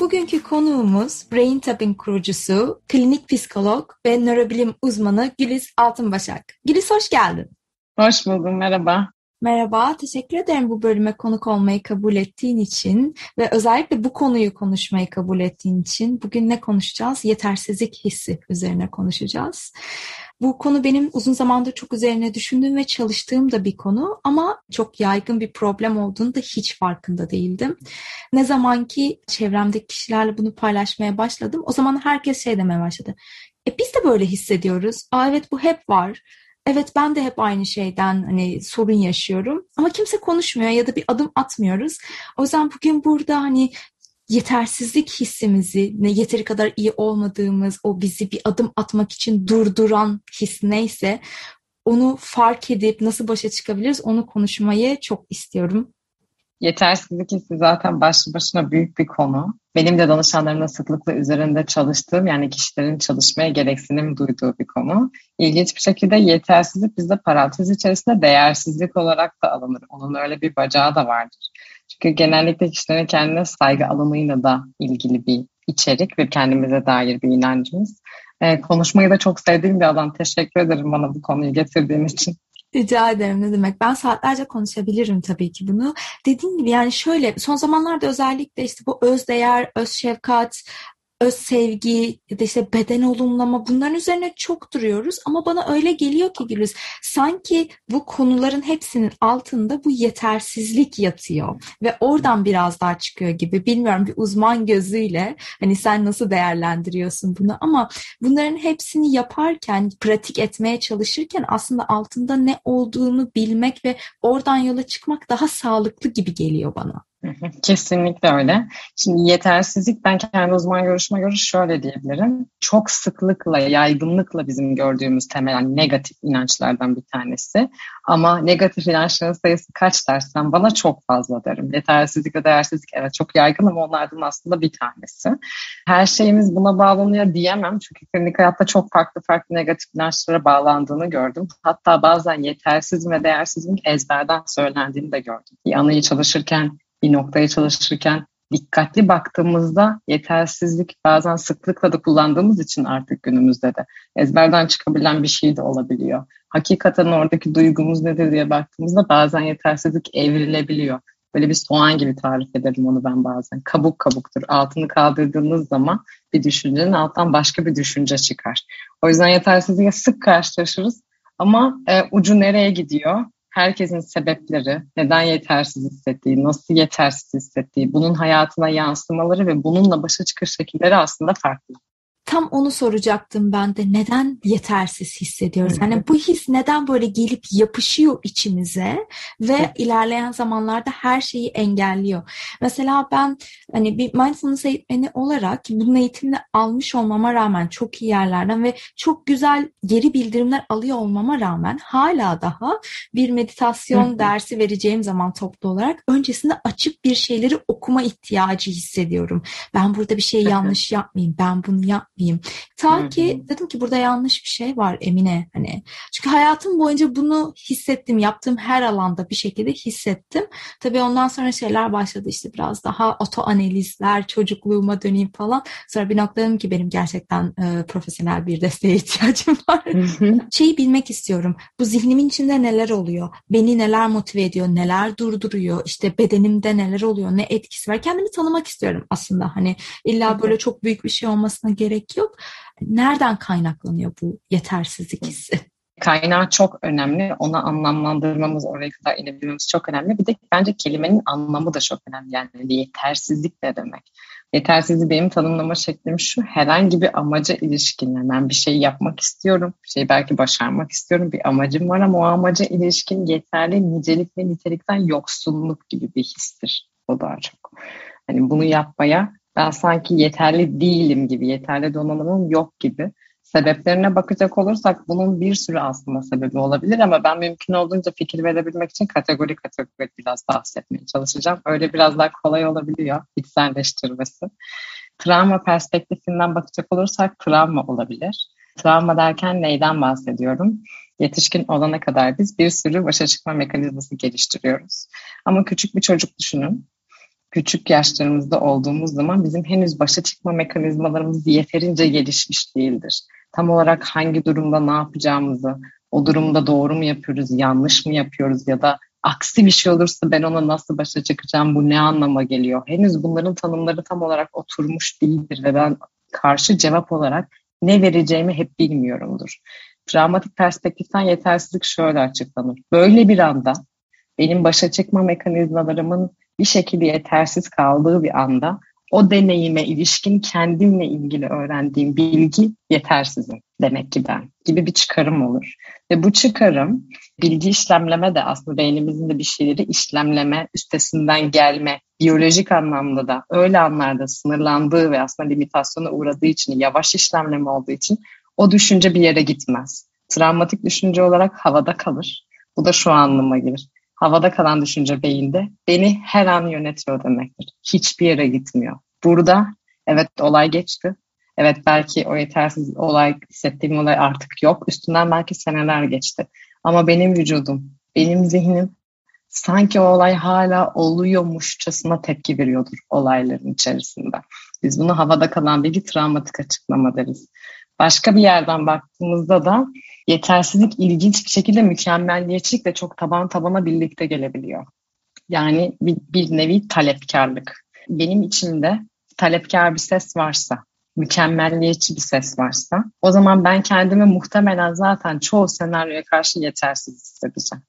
Bugünkü konuğumuz Brain Tapping kurucusu, klinik psikolog ve nörobilim uzmanı Güliz Altınbaşak. Güliz hoş geldin. Hoş buldum, merhaba. Merhaba, teşekkür ederim bu bölüme konuk olmayı kabul ettiğin için ve özellikle bu konuyu konuşmayı kabul ettiğin için. Bugün ne konuşacağız? Yetersizlik hissi üzerine konuşacağız. Bu konu benim uzun zamandır çok üzerine düşündüğüm ve çalıştığım da bir konu ama çok yaygın bir problem olduğunu da hiç farkında değildim. Ne zaman ki çevremdeki kişilerle bunu paylaşmaya başladım o zaman herkes şey demeye başladı. E biz de böyle hissediyoruz. Aa evet bu hep var. Evet ben de hep aynı şeyden hani sorun yaşıyorum ama kimse konuşmuyor ya da bir adım atmıyoruz. O yüzden bugün burada hani yetersizlik hissimizi, ne yeteri kadar iyi olmadığımız, o bizi bir adım atmak için durduran his neyse onu fark edip nasıl başa çıkabiliriz onu konuşmayı çok istiyorum. Yetersizlik hissi zaten başlı başına büyük bir konu. Benim de danışanlarımla sıklıkla üzerinde çalıştığım yani kişilerin çalışmaya gereksinim duyduğu bir konu. İlginç bir şekilde yetersizlik bizde parantez içerisinde değersizlik olarak da alınır. Onun öyle bir bacağı da vardır. Çünkü genellikle kişilerin kendine saygı alımıyla da ilgili bir içerik ve kendimize dair bir inancımız. Ee, konuşmayı da çok sevdiğim bir alan. Teşekkür ederim bana bu konuyu getirdiğin için. Rica ederim ne demek. Ben saatlerce konuşabilirim tabii ki bunu. Dediğim gibi yani şöyle son zamanlarda özellikle işte bu öz değer, öz şefkat, öz sevgi ya da işte beden olumlama bunların üzerine çok duruyoruz. Ama bana öyle geliyor ki Gülüz sanki bu konuların hepsinin altında bu yetersizlik yatıyor. Ve oradan biraz daha çıkıyor gibi. Bilmiyorum bir uzman gözüyle hani sen nasıl değerlendiriyorsun bunu? Ama bunların hepsini yaparken pratik etmeye çalışırken aslında altında ne olduğunu bilmek ve oradan yola çıkmak daha sağlıklı gibi geliyor bana. Kesinlikle öyle. Şimdi yetersizlik ben kendi uzman görüşme göre şöyle diyebilirim. Çok sıklıkla, yaygınlıkla bizim gördüğümüz temel negatif inançlardan bir tanesi. Ama negatif inançların sayısı kaç dersen bana çok fazla derim. Yetersizlik ve değersizlik evet çok yaygın ama onlardan aslında bir tanesi. Her şeyimiz buna bağlanıyor diyemem. Çünkü klinik hayatta çok farklı farklı negatif inançlara bağlandığını gördüm. Hatta bazen yetersiz ve değersizlik ezberden söylendiğini de gördüm. Bir anıyı çalışırken bir noktaya çalışırken dikkatli baktığımızda yetersizlik bazen sıklıkla da kullandığımız için artık günümüzde de ezberden çıkabilen bir şey de olabiliyor. Hakikaten oradaki duygumuz nedir diye baktığımızda bazen yetersizlik evrilebiliyor. Böyle bir soğan gibi tarif ederim onu ben bazen. Kabuk kabuktur. Altını kaldırdığınız zaman bir düşüncenin alttan başka bir düşünce çıkar. O yüzden yetersizliğe sık karşılaşırız. Ama e, ucu nereye gidiyor? Herkesin sebepleri, neden yetersiz hissettiği, nasıl yetersiz hissettiği, bunun hayatına yansımaları ve bununla başa çıkış şekilleri aslında farklı. Tam onu soracaktım ben de. Neden yetersiz hissediyoruz? Yani bu his neden böyle gelip yapışıyor içimize ve ilerleyen zamanlarda her şeyi engelliyor? Mesela ben hani bir mindfulness eğitmeni olarak bunun eğitimini almış olmama rağmen çok iyi yerlerden ve çok güzel geri bildirimler alıyor olmama rağmen hala daha bir meditasyon dersi vereceğim zaman toplu olarak öncesinde açıp bir şeyleri okuma ihtiyacı hissediyorum. Ben burada bir şey yanlış yapmayayım. Ben bunu yapmayayım yapayım. Ta ki dedim ki burada yanlış bir şey var Emine hani. Çünkü hayatım boyunca bunu hissettim. Yaptığım her alanda bir şekilde hissettim. Tabii ondan sonra şeyler başladı işte biraz daha oto analizler, çocukluğuma döneyim falan. Sonra bir noktadım ki benim gerçekten e, profesyonel bir desteğe ihtiyacım var. Şeyi bilmek istiyorum. Bu zihnimin içinde neler oluyor? Beni neler motive ediyor? Neler durduruyor? İşte bedenimde neler oluyor? Ne etkisi var? Kendimi tanımak istiyorum aslında. Hani illa böyle çok büyük bir şey olmasına gerek yok. Nereden kaynaklanıyor bu yetersizlik hissi? Kaynağı çok önemli. Onu anlamlandırmamız, oraya kadar inebilmemiz çok önemli. Bir de bence kelimenin anlamı da çok önemli. Yani yetersizlik ne demek? Yetersizliği benim tanımlama şeklim şu. Herhangi bir amaca ilişkin. Yani ben bir şey yapmak istiyorum. Bir şey belki başarmak istiyorum. Bir amacım var ama o amaca ilişkin yeterli nicelik ve nitelikten yoksunluk gibi bir histir. O daha çok. Hani bunu yapmaya Ben sanki yeterli değilim gibi, yeterli donanımım yok gibi. Sebeplerine bakacak olursak bunun bir sürü aslında sebebi olabilir ama ben mümkün olduğunca fikir verebilmek için kategori kategori biraz bahsetmeye çalışacağım. Öyle biraz daha kolay olabiliyor içselleştirmesi. Travma perspektifinden bakacak olursak travma olabilir. Travma derken neyden bahsediyorum? Yetişkin olana kadar biz bir sürü başa çıkma mekanizması geliştiriyoruz. Ama küçük bir çocuk düşünün. Küçük yaşlarımızda olduğumuz zaman bizim henüz başa çıkma mekanizmalarımız yeterince gelişmiş değildir. Tam olarak hangi durumda ne yapacağımızı, o durumda doğru mu yapıyoruz, yanlış mı yapıyoruz ya da aksi bir şey olursa ben ona nasıl başa çıkacağım, bu ne anlama geliyor? Henüz bunların tanımları tam olarak oturmuş değildir ve ben karşı cevap olarak ne vereceğimi hep bilmiyorumdur. Travmatik perspektiften yetersizlik şöyle açıklanır. Böyle bir anda benim başa çıkma mekanizmalarımın bir şekilde yetersiz kaldığı bir anda o deneyime ilişkin kendimle ilgili öğrendiğim bilgi yetersizim demek ki ben gibi bir çıkarım olur. Ve bu çıkarım bilgi işlemleme de aslında beynimizin de bir şeyleri işlemleme, üstesinden gelme, biyolojik anlamda da öyle anlarda sınırlandığı ve aslında limitasyona uğradığı için, yavaş işlemleme olduğu için o düşünce bir yere gitmez. Travmatik düşünce olarak havada kalır. Bu da şu anlama gelir. Havada kalan düşünce beyinde beni her an yönetiyor demektir. Hiçbir yere gitmiyor. Burada evet olay geçti. Evet belki o yetersiz olay hissettiğim olay artık yok. Üstünden belki seneler geçti. Ama benim vücudum, benim zihnim sanki o olay hala oluyormuşçasına tepki veriyordur olayların içerisinde. Biz bunu havada kalan bilgi travmatik açıklama deriz. Başka bir yerden baktığımızda da yetersizlik ilginç bir şekilde mükemmelliyetçilikle çok taban tabana birlikte gelebiliyor. Yani bir, bir nevi talepkarlık. Benim içimde talepkar bir ses varsa, mükemmelliyetçi bir ses varsa o zaman ben kendimi muhtemelen zaten çoğu senaryoya karşı yetersiz hissedeceğim.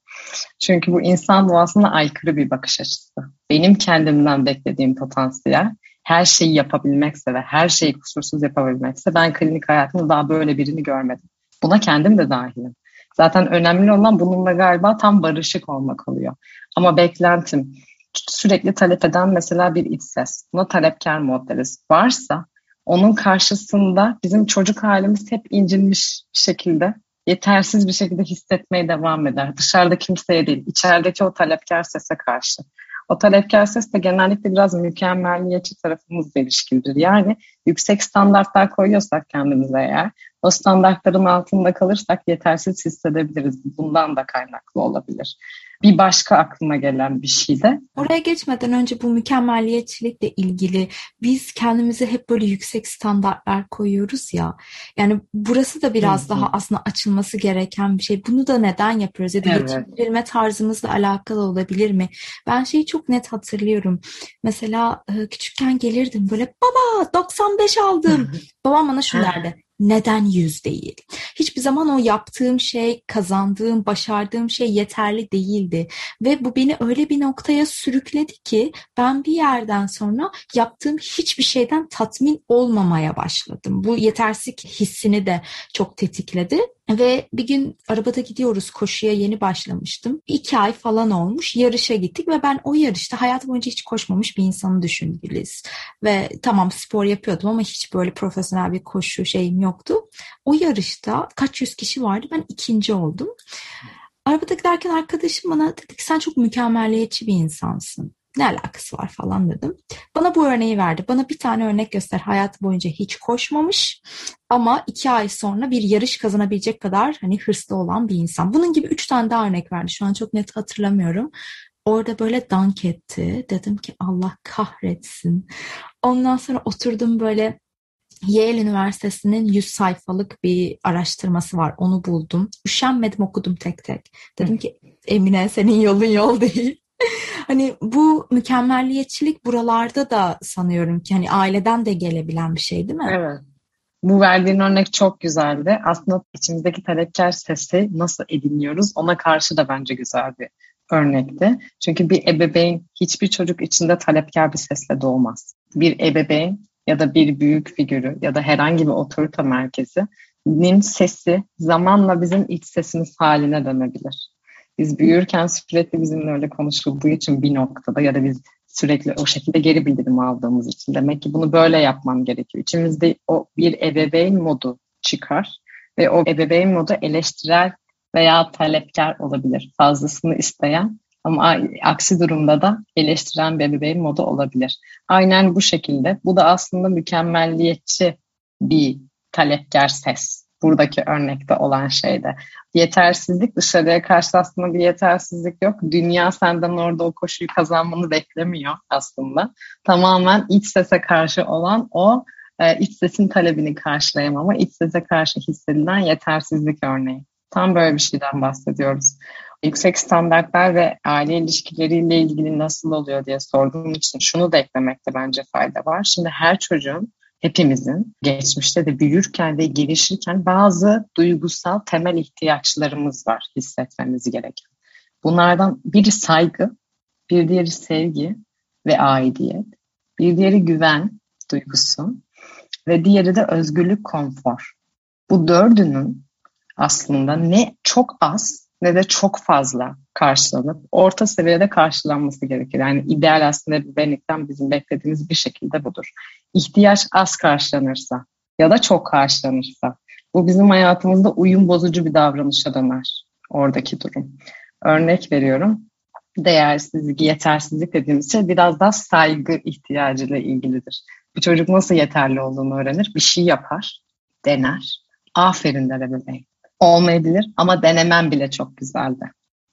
Çünkü bu insan doğasına aykırı bir bakış açısı. Benim kendimden beklediğim potansiyel her şeyi yapabilmekse ve her şeyi kusursuz yapabilmekse ben klinik hayatımda daha böyle birini görmedim. Buna kendim de dahilim. Zaten önemli olan bununla galiba tam barışık olmak oluyor. Ama beklentim sürekli talep eden mesela bir iç ses. Buna talepkar mod deriz. Varsa onun karşısında bizim çocuk halimiz hep incinmiş bir şekilde yetersiz bir şekilde hissetmeye devam eder. Dışarıda kimseye değil, içerideki o talepkar sese karşı. O talepkar ses de genellikle biraz mükemmelliyetçi tarafımızla ilişkilidir. Yani yüksek standartlar koyuyorsak kendimize eğer, o standartların altında kalırsak yetersiz hissedebiliriz. Bundan da kaynaklı olabilir bir başka aklıma gelen bir şey de. Oraya geçmeden önce bu mükemmelliyetçilikle ilgili biz kendimize hep böyle yüksek standartlar koyuyoruz ya. Yani burası da biraz Hı-hı. daha aslında açılması gereken bir şey. Bunu da neden yapıyoruz? Ya da evet. yetiştirilme tarzımızla alakalı olabilir mi? Ben şeyi çok net hatırlıyorum. Mesela küçükken gelirdim böyle baba 95 aldım. Babam bana şu derdi neden yüz değil? Hiçbir zaman o yaptığım şey, kazandığım, başardığım şey yeterli değildi. Ve bu beni öyle bir noktaya sürükledi ki ben bir yerden sonra yaptığım hiçbir şeyden tatmin olmamaya başladım. Bu yetersizlik hissini de çok tetikledi. Ve bir gün arabada gidiyoruz koşuya yeni başlamıştım. İki ay falan olmuş yarışa gittik ve ben o yarışta hayatım boyunca hiç koşmamış bir insanı düşündünüz. Ve tamam spor yapıyordum ama hiç böyle profesyonel bir koşu şeyim yoktu. O yarışta kaç yüz kişi vardı ben ikinci oldum. Arabada giderken arkadaşım bana dedi ki sen çok mükemmelliyetçi bir insansın ne alakası var falan dedim. Bana bu örneği verdi. Bana bir tane örnek göster. Hayatı boyunca hiç koşmamış ama iki ay sonra bir yarış kazanabilecek kadar hani hırslı olan bir insan. Bunun gibi üç tane daha örnek verdi. Şu an çok net hatırlamıyorum. Orada böyle dank etti. Dedim ki Allah kahretsin. Ondan sonra oturdum böyle Yale Üniversitesi'nin 100 sayfalık bir araştırması var. Onu buldum. Üşenmedim okudum tek tek. Dedim ki Emine senin yolun yol değil. Hani bu mükemmelliyetçilik buralarda da sanıyorum ki hani aileden de gelebilen bir şey değil mi? Evet. Bu verdiğin örnek çok güzeldi. Aslında içimizdeki talepkar sesi nasıl ediniyoruz ona karşı da bence güzel bir örnekti. Çünkü bir ebeveyn hiçbir çocuk içinde talepkar bir sesle doğmaz. Bir ebeveyn ya da bir büyük figürü ya da herhangi bir otorite merkezinin sesi zamanla bizim iç sesimiz haline dönebilir. Biz büyürken sürekli bizimle öyle konuşulduğu için bir noktada ya da biz sürekli o şekilde geri bildirim aldığımız için. Demek ki bunu böyle yapmam gerekiyor. İçimizde o bir ebeveyn modu çıkar ve o ebeveyn modu eleştirel veya talepkar olabilir. Fazlasını isteyen ama aksi durumda da eleştiren bir ebeveyn modu olabilir. Aynen bu şekilde. Bu da aslında mükemmelliyetçi bir talepkar ses. Buradaki örnekte olan şeyde. Yetersizlik dışarıya karşı aslında bir yetersizlik yok. Dünya senden orada o koşuyu kazanmanı beklemiyor aslında. Tamamen iç sese karşı olan o e, iç sesin talebini karşılayamama, iç sese karşı hissedilen yetersizlik örneği. Tam böyle bir şeyden bahsediyoruz. Yüksek standartlar ve aile ilişkileriyle ilgili nasıl oluyor diye sorduğum için şunu da eklemekte bence fayda var. Şimdi her çocuğun hepimizin geçmişte de büyürken ve gelişirken bazı duygusal temel ihtiyaçlarımız var hissetmemiz gereken. Bunlardan biri saygı, bir diğeri sevgi ve aidiyet, bir diğeri güven duygusu ve diğeri de özgürlük, konfor. Bu dördünün aslında ne çok az ne de çok fazla karşılanıp orta seviyede karşılanması gerekir. Yani ideal aslında benlikten bizim beklediğimiz bir şekilde budur. İhtiyaç az karşılanırsa ya da çok karşılanırsa bu bizim hayatımızda uyum bozucu bir davranışa döner oradaki durum. Örnek veriyorum. Değersizlik, yetersizlik dediğimiz şey biraz daha saygı ihtiyacıyla ilgilidir. Bir çocuk nasıl yeterli olduğunu öğrenir, bir şey yapar, dener. Aferin der ebeveyn olmayabilir ama denemen bile çok güzeldi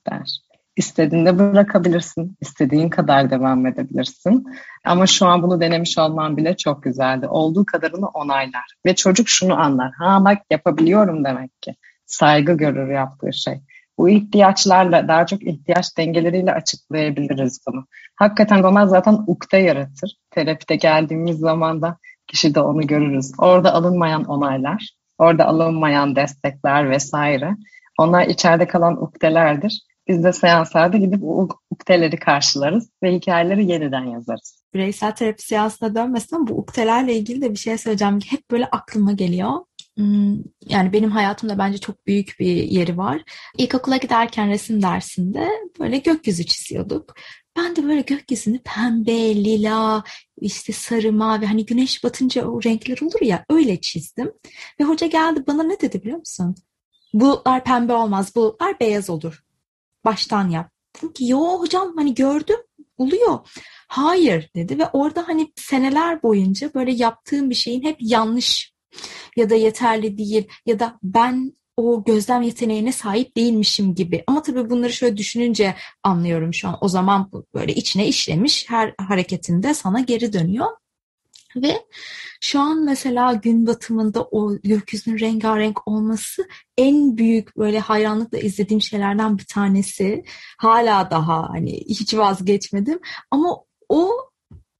der. İstediğinde bırakabilirsin, istediğin kadar devam edebilirsin. Ama şu an bunu denemiş olman bile çok güzeldi. Olduğu kadarını onaylar. Ve çocuk şunu anlar. Ha bak yapabiliyorum demek ki. Saygı görür yaptığı şey. Bu ihtiyaçlarla, daha çok ihtiyaç dengeleriyle açıklayabiliriz bunu. Hakikaten onlar zaten ukde yaratır. Terapide geldiğimiz zaman da kişi de onu görürüz. Orada alınmayan onaylar, Orada alınmayan destekler vesaire. Onlar içeride kalan ukdelerdir. Biz de seanslarda gidip o ukdeleri karşılarız ve hikayeleri yeniden yazarız. Bireysel terapi seansına dönmesin bu ukdelerle ilgili de bir şey söyleyeceğim. Hep böyle aklıma geliyor. Hmm, yani benim hayatımda bence çok büyük bir yeri var. İlkokula giderken resim dersinde böyle gökyüzü çiziyorduk. Ben de böyle gökyüzünü pembe, lila, işte sarı, mavi hani güneş batınca o renkler olur ya öyle çizdim. Ve hoca geldi bana ne dedi biliyor musun? Bulutlar pembe olmaz, bulutlar beyaz olur. Baştan yap. Dedim ki yo hocam hani gördüm oluyor. Hayır dedi ve orada hani seneler boyunca böyle yaptığım bir şeyin hep yanlış ya da yeterli değil ya da ben o gözlem yeteneğine sahip değilmişim gibi. Ama tabii bunları şöyle düşününce anlıyorum şu an. O zaman böyle içine işlemiş her hareketinde sana geri dönüyor. Ve şu an mesela gün batımında o gökyüzünün rengarenk olması en büyük böyle hayranlıkla izlediğim şeylerden bir tanesi. Hala daha hani hiç vazgeçmedim. Ama o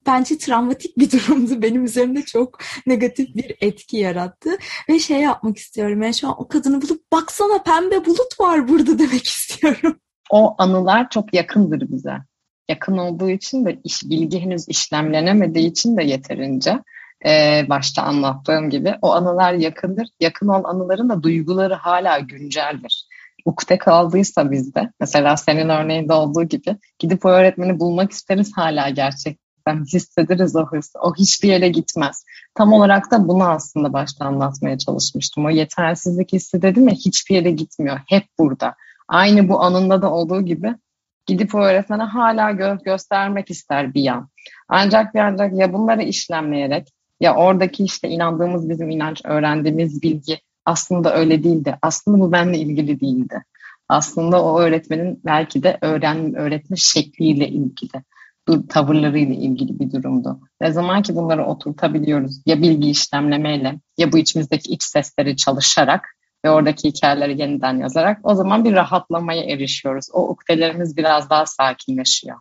bence travmatik bir durumdu. Benim üzerimde çok negatif bir etki yarattı. Ve şey yapmak istiyorum. Yani şu an o kadını bulup baksana pembe bulut var burada demek istiyorum. O anılar çok yakındır bize. Yakın olduğu için de iş, bilgi henüz işlemlenemediği için de yeterince e, başta anlattığım gibi o anılar yakındır. Yakın olan anıların da duyguları hala günceldir ukde kaldıysa bizde, mesela senin örneğinde olduğu gibi gidip o öğretmeni bulmak isteriz hala gerçek gerçekten hissederiz o hırsı. O hiçbir yere gitmez. Tam olarak da bunu aslında başta anlatmaya çalışmıştım. O yetersizlik hissi dedim ya hiçbir yere gitmiyor. Hep burada. Aynı bu anında da olduğu gibi gidip o öğretmene hala gö- göstermek ister bir yan. Ancak bir ancak ya bunları işlemleyerek ya oradaki işte inandığımız bizim inanç, öğrendiğimiz bilgi aslında öyle değildi. Aslında bu benimle ilgili değildi. Aslında o öğretmenin belki de öğren öğretme şekliyle ilgili tavırlarıyla ilgili bir durumdu. Ne zaman ki bunları oturtabiliyoruz ya bilgi işlemlemeyle ya bu içimizdeki iç sesleri çalışarak ve oradaki hikayeleri yeniden yazarak o zaman bir rahatlamaya erişiyoruz. O ukdelerimiz biraz daha sakinleşiyor.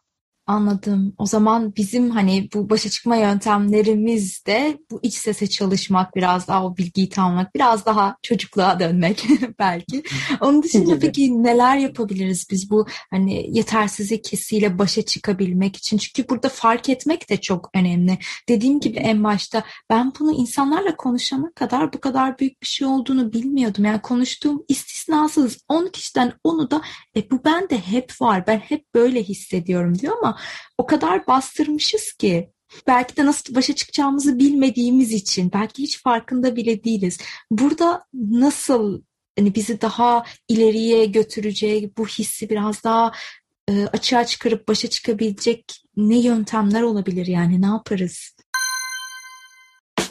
Anladım. O zaman bizim hani bu başa çıkma yöntemlerimiz de bu iç sese çalışmak, biraz daha o bilgiyi tamamlamak, biraz daha çocukluğa dönmek belki. Onun dışında peki neler yapabiliriz biz bu hani yetersizlik hissiyle başa çıkabilmek için? Çünkü burada fark etmek de çok önemli. Dediğim gibi en başta ben bunu insanlarla konuşana kadar bu kadar büyük bir şey olduğunu bilmiyordum. Yani konuştuğum istisnasız 10 kişiden onu da e, bu bende hep var. Ben hep böyle hissediyorum diyor ama o kadar bastırmışız ki belki de nasıl başa çıkacağımızı bilmediğimiz için belki hiç farkında bile değiliz. Burada nasıl hani bizi daha ileriye götürecek bu hissi biraz daha e, açığa çıkarıp başa çıkabilecek ne yöntemler olabilir yani ne yaparız?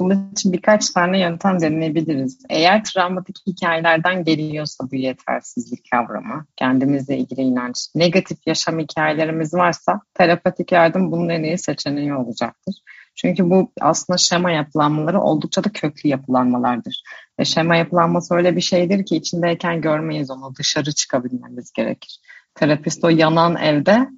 Bunun için birkaç tane yöntem deneyebiliriz. Eğer travmatik hikayelerden geliyorsa bu yetersizlik kavramı, kendimizle ilgili inanç, negatif yaşam hikayelerimiz varsa terapatik yardım bunun en iyi seçeneği olacaktır. Çünkü bu aslında şema yapılanmaları oldukça da köklü yapılanmalardır. Ve şema yapılanması öyle bir şeydir ki içindeyken görmeyiz onu, dışarı çıkabilmemiz gerekir. Terapist o yanan evde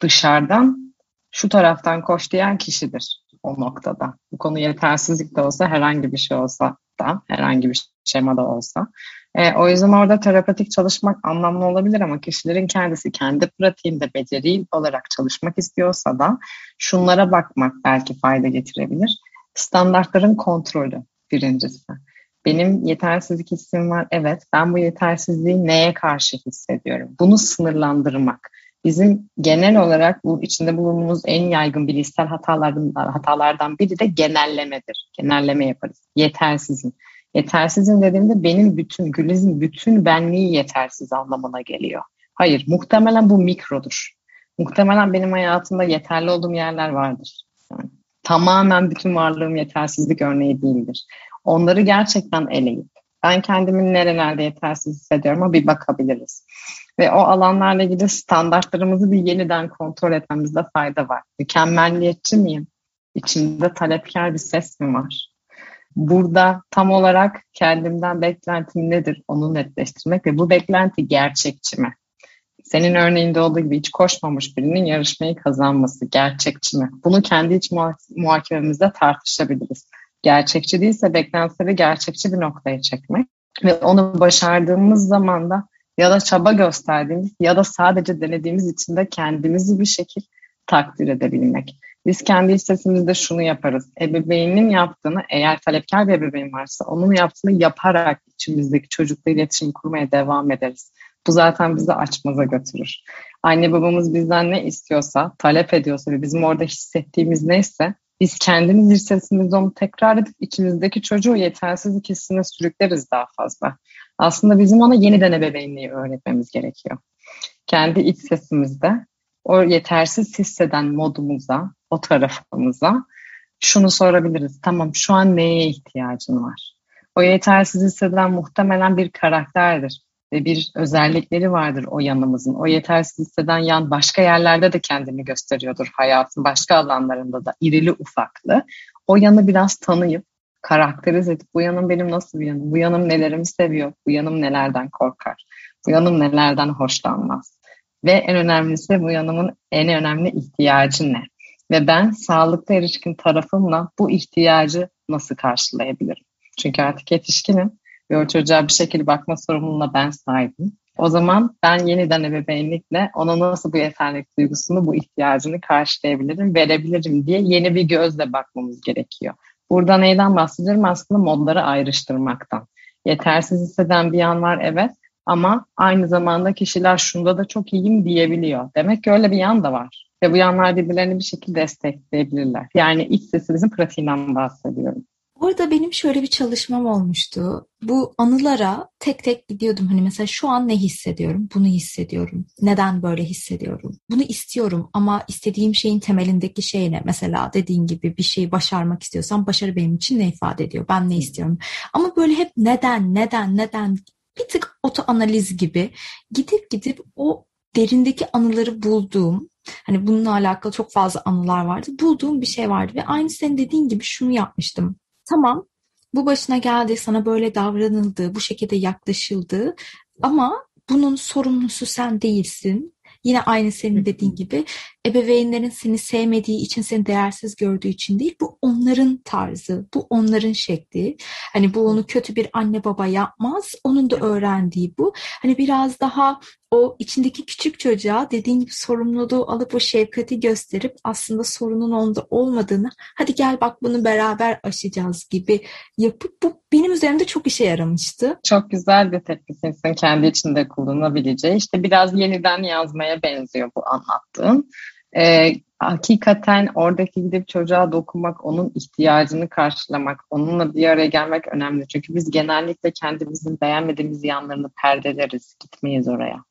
dışarıdan şu taraftan koş diyen kişidir o noktada. Bu konu yetersizlik de olsa herhangi bir şey olsa da herhangi bir şema da olsa. E, o yüzden orada terapatik çalışmak anlamlı olabilir ama kişilerin kendisi kendi pratiğinde beceri olarak çalışmak istiyorsa da şunlara bakmak belki fayda getirebilir. Standartların kontrolü birincisi. Benim yetersizlik hissim var. Evet ben bu yetersizliği neye karşı hissediyorum? Bunu sınırlandırmak. Bizim genel olarak bu içinde bulunduğumuz en yaygın bilişsel hatalardan, hatalardan biri de genellemedir. Genelleme yaparız. Yetersizim. Yetersizim dediğimde benim bütün, Güliz'in bütün benliği yetersiz anlamına geliyor. Hayır, muhtemelen bu mikrodur. Muhtemelen benim hayatımda yeterli olduğum yerler vardır. Yani, tamamen bütün varlığım yetersizlik örneği değildir. Onları gerçekten eleyip, ben kendimi nerelerde yetersiz hissediyorum bir bakabiliriz. Ve o alanlarla ilgili standartlarımızı bir yeniden kontrol etmemizde fayda var. Mükemmelliyetçi miyim? İçimde talepkar bir ses mi var? Burada tam olarak kendimden beklentim nedir onu netleştirmek ve bu beklenti gerçekçi mi? Senin örneğinde olduğu gibi hiç koşmamış birinin yarışmayı kazanması gerçekçi mi? Bunu kendi iç muhakememizde tartışabiliriz. Gerçekçi değilse beklentileri gerçekçi bir noktaya çekmek ve onu başardığımız zaman da ya da çaba gösterdiğimiz ya da sadece denediğimiz için de kendimizi bir şekil takdir edebilmek. Biz kendi iç sesimizde şunu yaparız. Ebeveynin yaptığını eğer talepkar bir ebeveyn varsa onun yaptığını yaparak içimizdeki çocukla iletişim kurmaya devam ederiz. Bu zaten bizi açmaza götürür. Anne babamız bizden ne istiyorsa, talep ediyorsa ve bizim orada hissettiğimiz neyse biz kendimiz iç sesimizde onu tekrar edip içimizdeki çocuğu yetersizlik hissine sürükleriz daha fazla. Aslında bizim ona yeniden ebeveynliği öğretmemiz gerekiyor. Kendi iç sesimizde o yetersiz hisseden modumuza, o tarafımıza şunu sorabiliriz. Tamam şu an neye ihtiyacın var? O yetersiz hisseden muhtemelen bir karakterdir ve bir özellikleri vardır o yanımızın. O yetersiz hisseden yan başka yerlerde de kendini gösteriyordur hayatın başka alanlarında da irili ufaklı. O yanı biraz tanıyıp karakterize edip bu yanım benim nasıl bir yanım, bu yanım nelerimi seviyor, bu yanım nelerden korkar, bu yanım nelerden hoşlanmaz. Ve en önemlisi bu yanımın en önemli ihtiyacı ne? Ve ben sağlıklı erişkin tarafımla bu ihtiyacı nasıl karşılayabilirim? Çünkü artık yetişkinim ve o çocuğa bir şekilde bakma sorumluluğuna ben sahibim. O zaman ben yeniden ebeveynlikle ona nasıl bu yeterlilik duygusunu, bu ihtiyacını karşılayabilirim, verebilirim diye yeni bir gözle bakmamız gerekiyor. Burada neyden bahsediyorum? Aslında modları ayrıştırmaktan. Yetersiz hisseden bir yan var evet ama aynı zamanda kişiler şunda da çok iyiyim diyebiliyor. Demek ki öyle bir yan da var. Ve bu yanlar birbirlerini bir şekilde destekleyebilirler. Yani iç sesimizin pratiğinden bahsediyorum. Orada benim şöyle bir çalışmam olmuştu. Bu anılara tek tek gidiyordum. Hani mesela şu an ne hissediyorum? Bunu hissediyorum. Neden böyle hissediyorum? Bunu istiyorum ama istediğim şeyin temelindeki şey ne? Mesela dediğin gibi bir şeyi başarmak istiyorsam başarı benim için ne ifade ediyor? Ben ne istiyorum? Ama böyle hep neden, neden, neden bir tık oto analiz gibi gidip gidip o derindeki anıları bulduğum Hani bununla alakalı çok fazla anılar vardı. Bulduğum bir şey vardı ve aynı senin dediğin gibi şunu yapmıştım. Tamam bu başına geldi, sana böyle davranıldı, bu şekilde yaklaşıldı. Ama bunun sorumlusu sen değilsin. Yine aynı senin dediğin gibi ebeveynlerin seni sevmediği için seni değersiz gördüğü için değil bu onların tarzı bu onların şekli hani bu onu kötü bir anne baba yapmaz onun da öğrendiği bu hani biraz daha o içindeki küçük çocuğa dediğin gibi sorumluluğu alıp o şefkati gösterip aslında sorunun onda olmadığını hadi gel bak bunu beraber aşacağız gibi yapıp bu benim üzerimde çok işe yaramıştı. Çok güzel bir teknik kendi içinde kullanabileceği işte biraz yeniden yazmaya benziyor bu anlattığın. Ee, hakikaten oradaki gidip çocuğa dokunmak, onun ihtiyacını karşılamak, onunla bir araya gelmek önemli. Çünkü biz genellikle kendimizin beğenmediğimiz yanlarını perdeleriz, gitmeyiz oraya.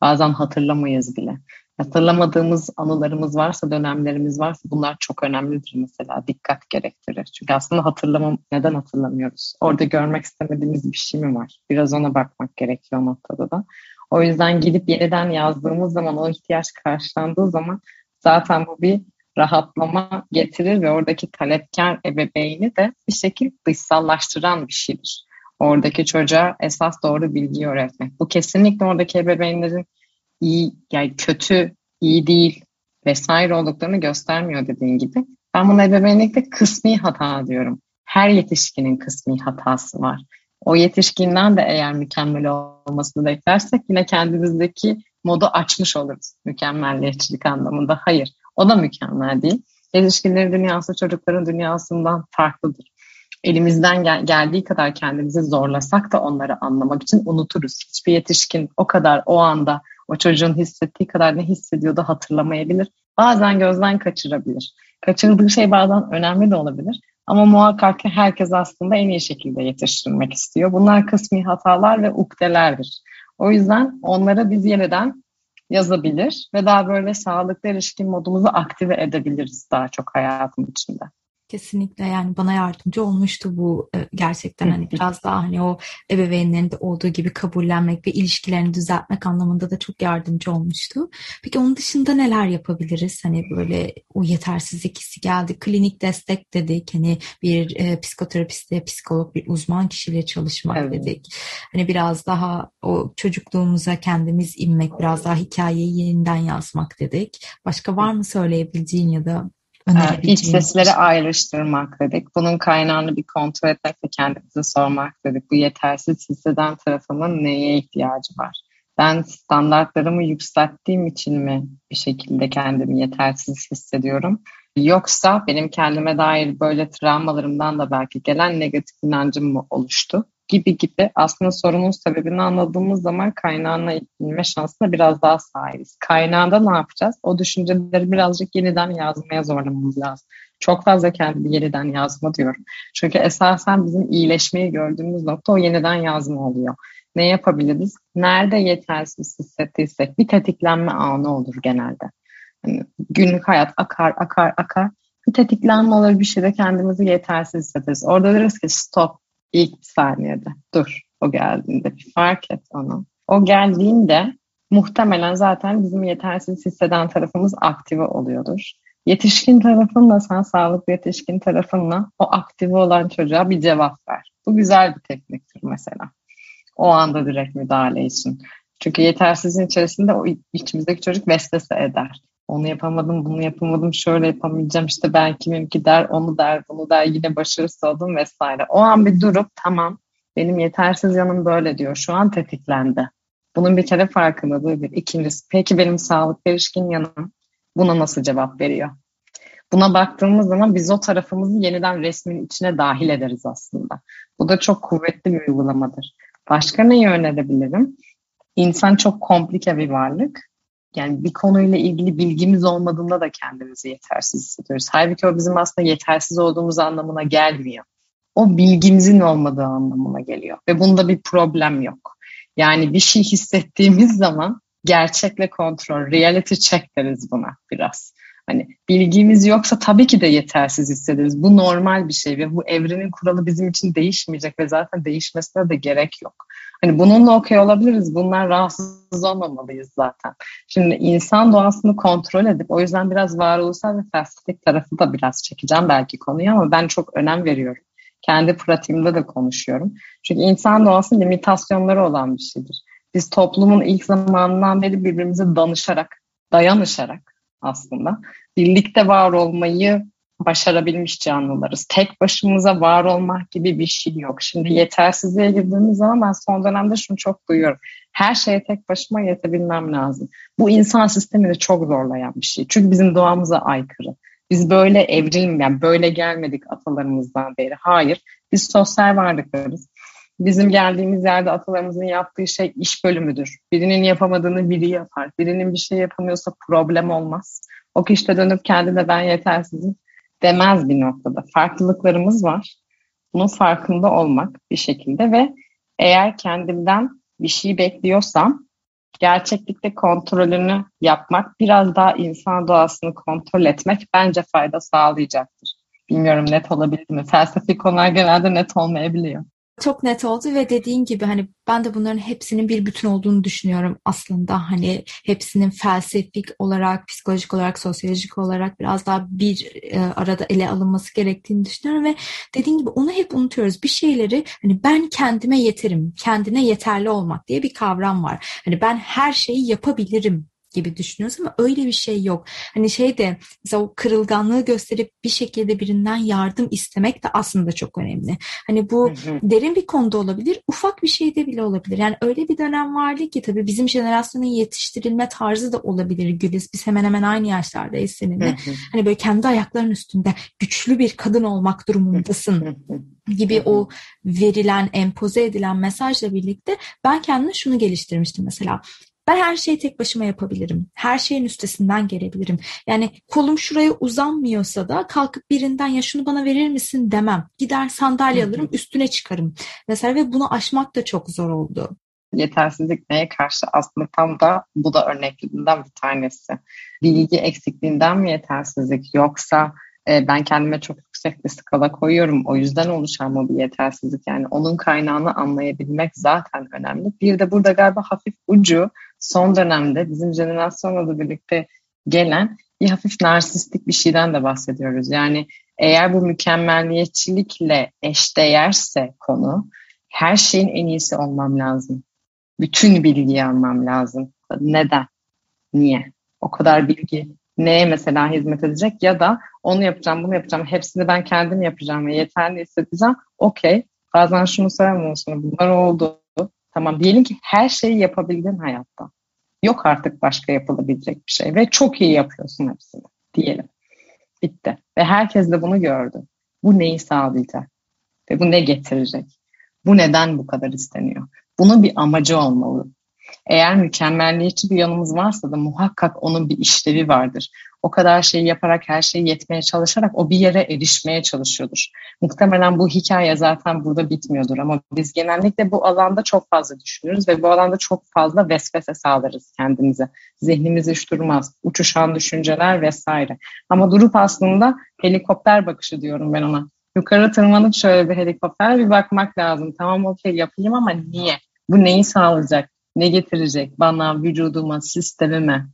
Bazen hatırlamayız bile. Hatırlamadığımız anılarımız varsa, dönemlerimiz varsa bunlar çok önemlidir mesela. Dikkat gerektirir. Çünkü aslında hatırlamam, neden hatırlamıyoruz? Orada görmek istemediğimiz bir şey mi var? Biraz ona bakmak gerekiyor noktada da. O yüzden gidip yeniden yazdığımız zaman, o ihtiyaç karşılandığı zaman zaten bu bir rahatlama getirir ve oradaki talepkar ebeveyni de bir şekilde dışsallaştıran bir şeydir. Oradaki çocuğa esas doğru bilgi öğretmek. Bu kesinlikle oradaki ebeveynlerin iyi, yani kötü, iyi değil vesaire olduklarını göstermiyor dediğin gibi. Ben buna ebeveynlikte kısmi hata diyorum. Her yetişkinin kısmi hatası var. O yetişkinden de eğer mükemmel olmasını beklersek yine kendimizdeki modu açmış oluruz mükemmelliyetçilik anlamında. Hayır, o da mükemmel değil. Yetişkinlerin dünyası çocukların dünyasından farklıdır. Elimizden gel- geldiği kadar kendimizi zorlasak da onları anlamak için unuturuz. Hiçbir yetişkin o kadar o anda o çocuğun hissettiği kadar ne hissediyordu hatırlamayabilir. Bazen gözden kaçırabilir. Kaçırıldığı şey bazen önemli de olabilir. Ama muhakkak ki herkes aslında en iyi şekilde yetiştirilmek istiyor. Bunlar kısmi hatalar ve ukdelerdir. O yüzden onlara biz yeniden yazabilir ve daha böyle sağlıklı erişkin modumuzu aktive edebiliriz daha çok hayatın içinde. Kesinlikle yani bana yardımcı olmuştu bu e, gerçekten hani biraz daha hani o ebeveynlerin de olduğu gibi kabullenmek ve ilişkilerini düzeltmek anlamında da çok yardımcı olmuştu. Peki onun dışında neler yapabiliriz? Hani böyle o yetersizlik hissi geldi. Klinik destek dedik. Hani bir e, psikoterapiste, psikolog, bir uzman kişiyle çalışmak evet. dedik. Hani biraz daha o çocukluğumuza kendimiz inmek, biraz daha hikayeyi yeniden yazmak dedik. Başka var mı söyleyebileceğin ya da İç sesleri ayrıştırmak dedik. Bunun kaynağını bir kontrol etmek ve kendimize sormak dedik. Bu yetersiz hisseden tarafımın neye ihtiyacı var? Ben standartlarımı yükselttiğim için mi bir şekilde kendimi yetersiz hissediyorum? Yoksa benim kendime dair böyle travmalarımdan da belki gelen negatif inancım mı oluştu? Gibi gibi aslında sorunun sebebini anladığımız zaman kaynağına inme şansına biraz daha sahibiz. Kaynağında ne yapacağız? O düşünceleri birazcık yeniden yazmaya zorlamamız lazım. Çok fazla kendimi yeniden yazma diyorum. Çünkü esasen bizim iyileşmeyi gördüğümüz nokta o yeniden yazma oluyor. Ne yapabiliriz? Nerede yetersiz hissettiysek bir tetiklenme anı olur genelde. Yani günlük hayat akar akar akar. Bir tetiklenme olur bir şeyde kendimizi yetersiz hissederiz. Orada deriz ki stop ilk saniyede dur o geldiğinde bir fark et onu. O geldiğinde muhtemelen zaten bizim yetersiz hisseden tarafımız aktive oluyordur. Yetişkin tarafınla sen sağlıklı yetişkin tarafınla o aktive olan çocuğa bir cevap ver. Bu güzel bir tekniktir mesela. O anda direkt müdahale için. Çünkü yetersizliğin içerisinde o içimizdeki çocuk vesvese eder onu yapamadım, bunu yapamadım, şöyle yapamayacağım, işte ben kimim ki der, onu der, bunu der, yine başarısız oldum vesaire. O an bir durup tamam benim yetersiz yanım böyle diyor. Şu an tetiklendi. Bunun bir kere farkındalığı bir. İkincisi peki benim sağlık erişkin yanım buna nasıl cevap veriyor? Buna baktığımız zaman biz o tarafımızı yeniden resmin içine dahil ederiz aslında. Bu da çok kuvvetli bir uygulamadır. Başka neyi önerebilirim? İnsan çok komplike bir varlık yani bir konuyla ilgili bilgimiz olmadığında da kendimizi yetersiz hissediyoruz. Halbuki o bizim aslında yetersiz olduğumuz anlamına gelmiyor. O bilgimizin olmadığı anlamına geliyor. Ve bunda bir problem yok. Yani bir şey hissettiğimiz zaman gerçekle kontrol, reality check deriz buna biraz. Hani bilgimiz yoksa tabii ki de yetersiz hissederiz. Bu normal bir şey ve bu evrenin kuralı bizim için değişmeyecek ve zaten değişmesine de gerek yok. Hani bununla okey olabiliriz. Bunlar rahatsız olmamalıyız zaten. Şimdi insan doğasını kontrol edip o yüzden biraz varoluşsal ve felsefik tarafı da biraz çekeceğim belki konuyu ama ben çok önem veriyorum. Kendi pratiğimde de konuşuyorum. Çünkü insan doğası limitasyonları olan bir şeydir. Biz toplumun ilk zamanından beri birbirimize danışarak, dayanışarak aslında. Birlikte var olmayı başarabilmiş canlılarız. Tek başımıza var olmak gibi bir şey yok. Şimdi yetersizliğe girdiğimiz zaman ben son dönemde şunu çok duyuyorum. Her şeye tek başıma yetebilmem lazım. Bu insan sistemini çok zorlayan bir şey. Çünkü bizim doğamıza aykırı. Biz böyle evrim, yani böyle gelmedik atalarımızdan beri. Hayır, biz sosyal varlıklarız. Bizim geldiğimiz yerde atalarımızın yaptığı şey iş bölümüdür. Birinin yapamadığını biri yapar. Birinin bir şey yapamıyorsa problem olmaz. O kişi de dönüp kendine ben yetersizim demez bir noktada. Farklılıklarımız var. Bunun farkında olmak bir şekilde ve eğer kendimden bir şey bekliyorsam gerçeklikte kontrolünü yapmak, biraz daha insan doğasını kontrol etmek bence fayda sağlayacaktır. Bilmiyorum net olabildi mi? Felsefi konular genelde net olmayabiliyor. Çok net oldu ve dediğin gibi hani ben de bunların hepsinin bir bütün olduğunu düşünüyorum aslında. Hani hepsinin felsefik olarak, psikolojik olarak, sosyolojik olarak biraz daha bir e, arada ele alınması gerektiğini düşünüyorum ve dediğin gibi onu hep unutuyoruz. Bir şeyleri hani ben kendime yeterim, kendine yeterli olmak diye bir kavram var. Hani ben her şeyi yapabilirim gibi düşünüyoruz ama öyle bir şey yok. Hani şey de mesela o kırılganlığı gösterip bir şekilde birinden yardım istemek de aslında çok önemli. Hani bu derin bir konuda olabilir, ufak bir şeyde bile olabilir. Yani öyle bir dönem vardı ki tabii bizim jenerasyonun yetiştirilme tarzı da olabilir Güliz. Biz hemen hemen aynı yaşlardayız seninle. hani böyle kendi ayaklarının üstünde güçlü bir kadın olmak durumundasın gibi o verilen, empoze edilen mesajla birlikte ben kendime şunu geliştirmiştim mesela. Ben her şeyi tek başıma yapabilirim. Her şeyin üstesinden gelebilirim. Yani kolum şuraya uzanmıyorsa da kalkıp birinden ya şunu bana verir misin demem. Gider sandalye alırım üstüne çıkarım. Mesela ve bunu aşmak da çok zor oldu. Yetersizlik neye karşı aslında tam da bu da örneklerinden bir tanesi. Bilgi eksikliğinden mi yetersizlik yoksa e, ben kendime çok yüksek bir skala koyuyorum. O yüzden oluşan mı bir yetersizlik yani onun kaynağını anlayabilmek zaten önemli. Bir de burada galiba hafif ucu son dönemde bizim jenerasyonla da birlikte gelen bir hafif narsistik bir şeyden de bahsediyoruz. Yani eğer bu mükemmelliyetçilikle eşdeğerse konu her şeyin en iyisi olmam lazım. Bütün bilgiyi almam lazım. Neden? Niye? O kadar bilgi neye mesela hizmet edecek ya da onu yapacağım, bunu yapacağım, hepsini ben kendim yapacağım ve yeterli hissedeceğim. Okey, bazen şunu söylemiyorsun, bunlar oldu. Tamam, diyelim ki her şeyi yapabildin hayatta. Yok artık başka yapılabilecek bir şey ve çok iyi yapıyorsun hepsini diyelim. Bitti. Ve herkes de bunu gördü. Bu neyi sağlayacak? Ve bu ne getirecek? Bu neden bu kadar isteniyor? Bunun bir amacı olmalı. Eğer mükemmelliyetçi bir yanımız varsa da muhakkak onun bir işlevi vardır. O kadar şeyi yaparak her şeyi yetmeye çalışarak o bir yere erişmeye çalışıyordur. Muhtemelen bu hikaye zaten burada bitmiyordur ama biz genellikle bu alanda çok fazla düşünürüz ve bu alanda çok fazla vesvese sağlarız kendimize. Zihnimiz hiç durmaz. Uçuşan düşünceler vesaire. Ama durup aslında helikopter bakışı diyorum ben ona. Yukarı tırmanıp şöyle bir helikopter bir bakmak lazım. Tamam okey yapayım ama niye? Bu neyi sağlayacak? Ne getirecek bana, vücuduma, sistemime.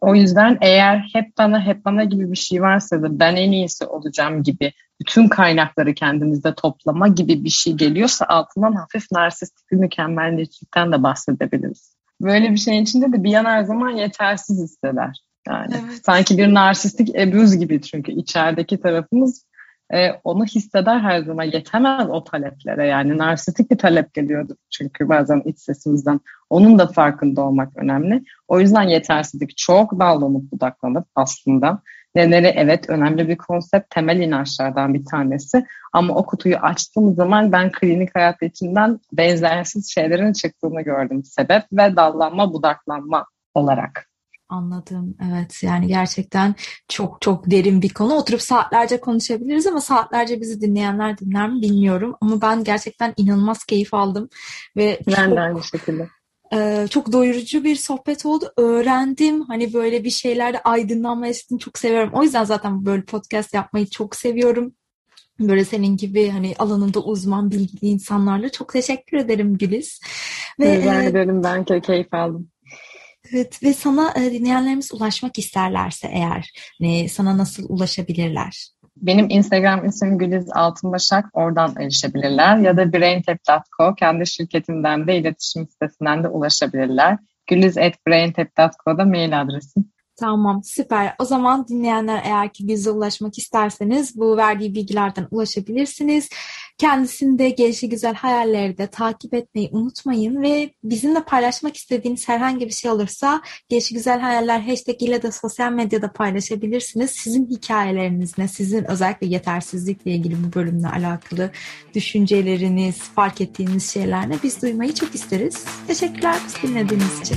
O yüzden eğer hep bana hep bana gibi bir şey varsa da ben en iyisi olacağım gibi bütün kaynakları kendimizde toplama gibi bir şey geliyorsa altından hafif narsistik bir mükemmelliyetçilikten de bahsedebiliriz. Böyle bir şeyin içinde de bir yan her zaman yetersiz hisseder. Yani evet. sanki bir narsistik ebüz gibi çünkü içerideki tarafımız e, onu hisseder her zaman yetemez o taleplere yani narsistik bir talep geliyordu çünkü bazen iç sesimizden onun da farkında olmak önemli. O yüzden yetersizlik çok dallanıp budaklanıp aslında neleri evet önemli bir konsept temel inançlardan bir tanesi ama o kutuyu açtığım zaman ben klinik hayat içinden benzersiz şeylerin çıktığını gördüm sebep ve dallanma budaklanma olarak. Anladım. Evet yani gerçekten çok çok derin bir konu. Oturup saatlerce konuşabiliriz ama saatlerce bizi dinleyenler dinler mi bilmiyorum. Ama ben gerçekten inanılmaz keyif aldım. ve Ben çok, de aynı şekilde. E, çok doyurucu bir sohbet oldu. Öğrendim. Hani böyle bir şeylerde aydınlanma istediğini çok seviyorum. O yüzden zaten böyle podcast yapmayı çok seviyorum. Böyle senin gibi hani alanında uzman bilgili insanlarla çok teşekkür ederim Güliz. Ve, Rica ederim ben keyif aldım. Evet ve sana e, dinleyenlerimiz ulaşmak isterlerse eğer e, sana nasıl ulaşabilirler? Benim Instagram ismim Güliz Altınbaşak. Oradan erişebilirler. Ya da braintap.co kendi şirketimden de iletişim sitesinden de ulaşabilirler. Güliz at braintap.co'da mail adresim. Tamam süper. O zaman dinleyenler eğer ki bize ulaşmak isterseniz bu verdiği bilgilerden ulaşabilirsiniz. Kendisinde gelişi güzel hayalleri de takip etmeyi unutmayın ve bizimle paylaşmak istediğiniz herhangi bir şey olursa gelişi güzel hayaller hashtag ile de sosyal medyada paylaşabilirsiniz. Sizin hikayelerinizle, sizin özellikle yetersizlikle ilgili bu bölümle alakalı düşünceleriniz, fark ettiğiniz şeylerle biz duymayı çok isteriz. Teşekkürler dinlediğiniz için.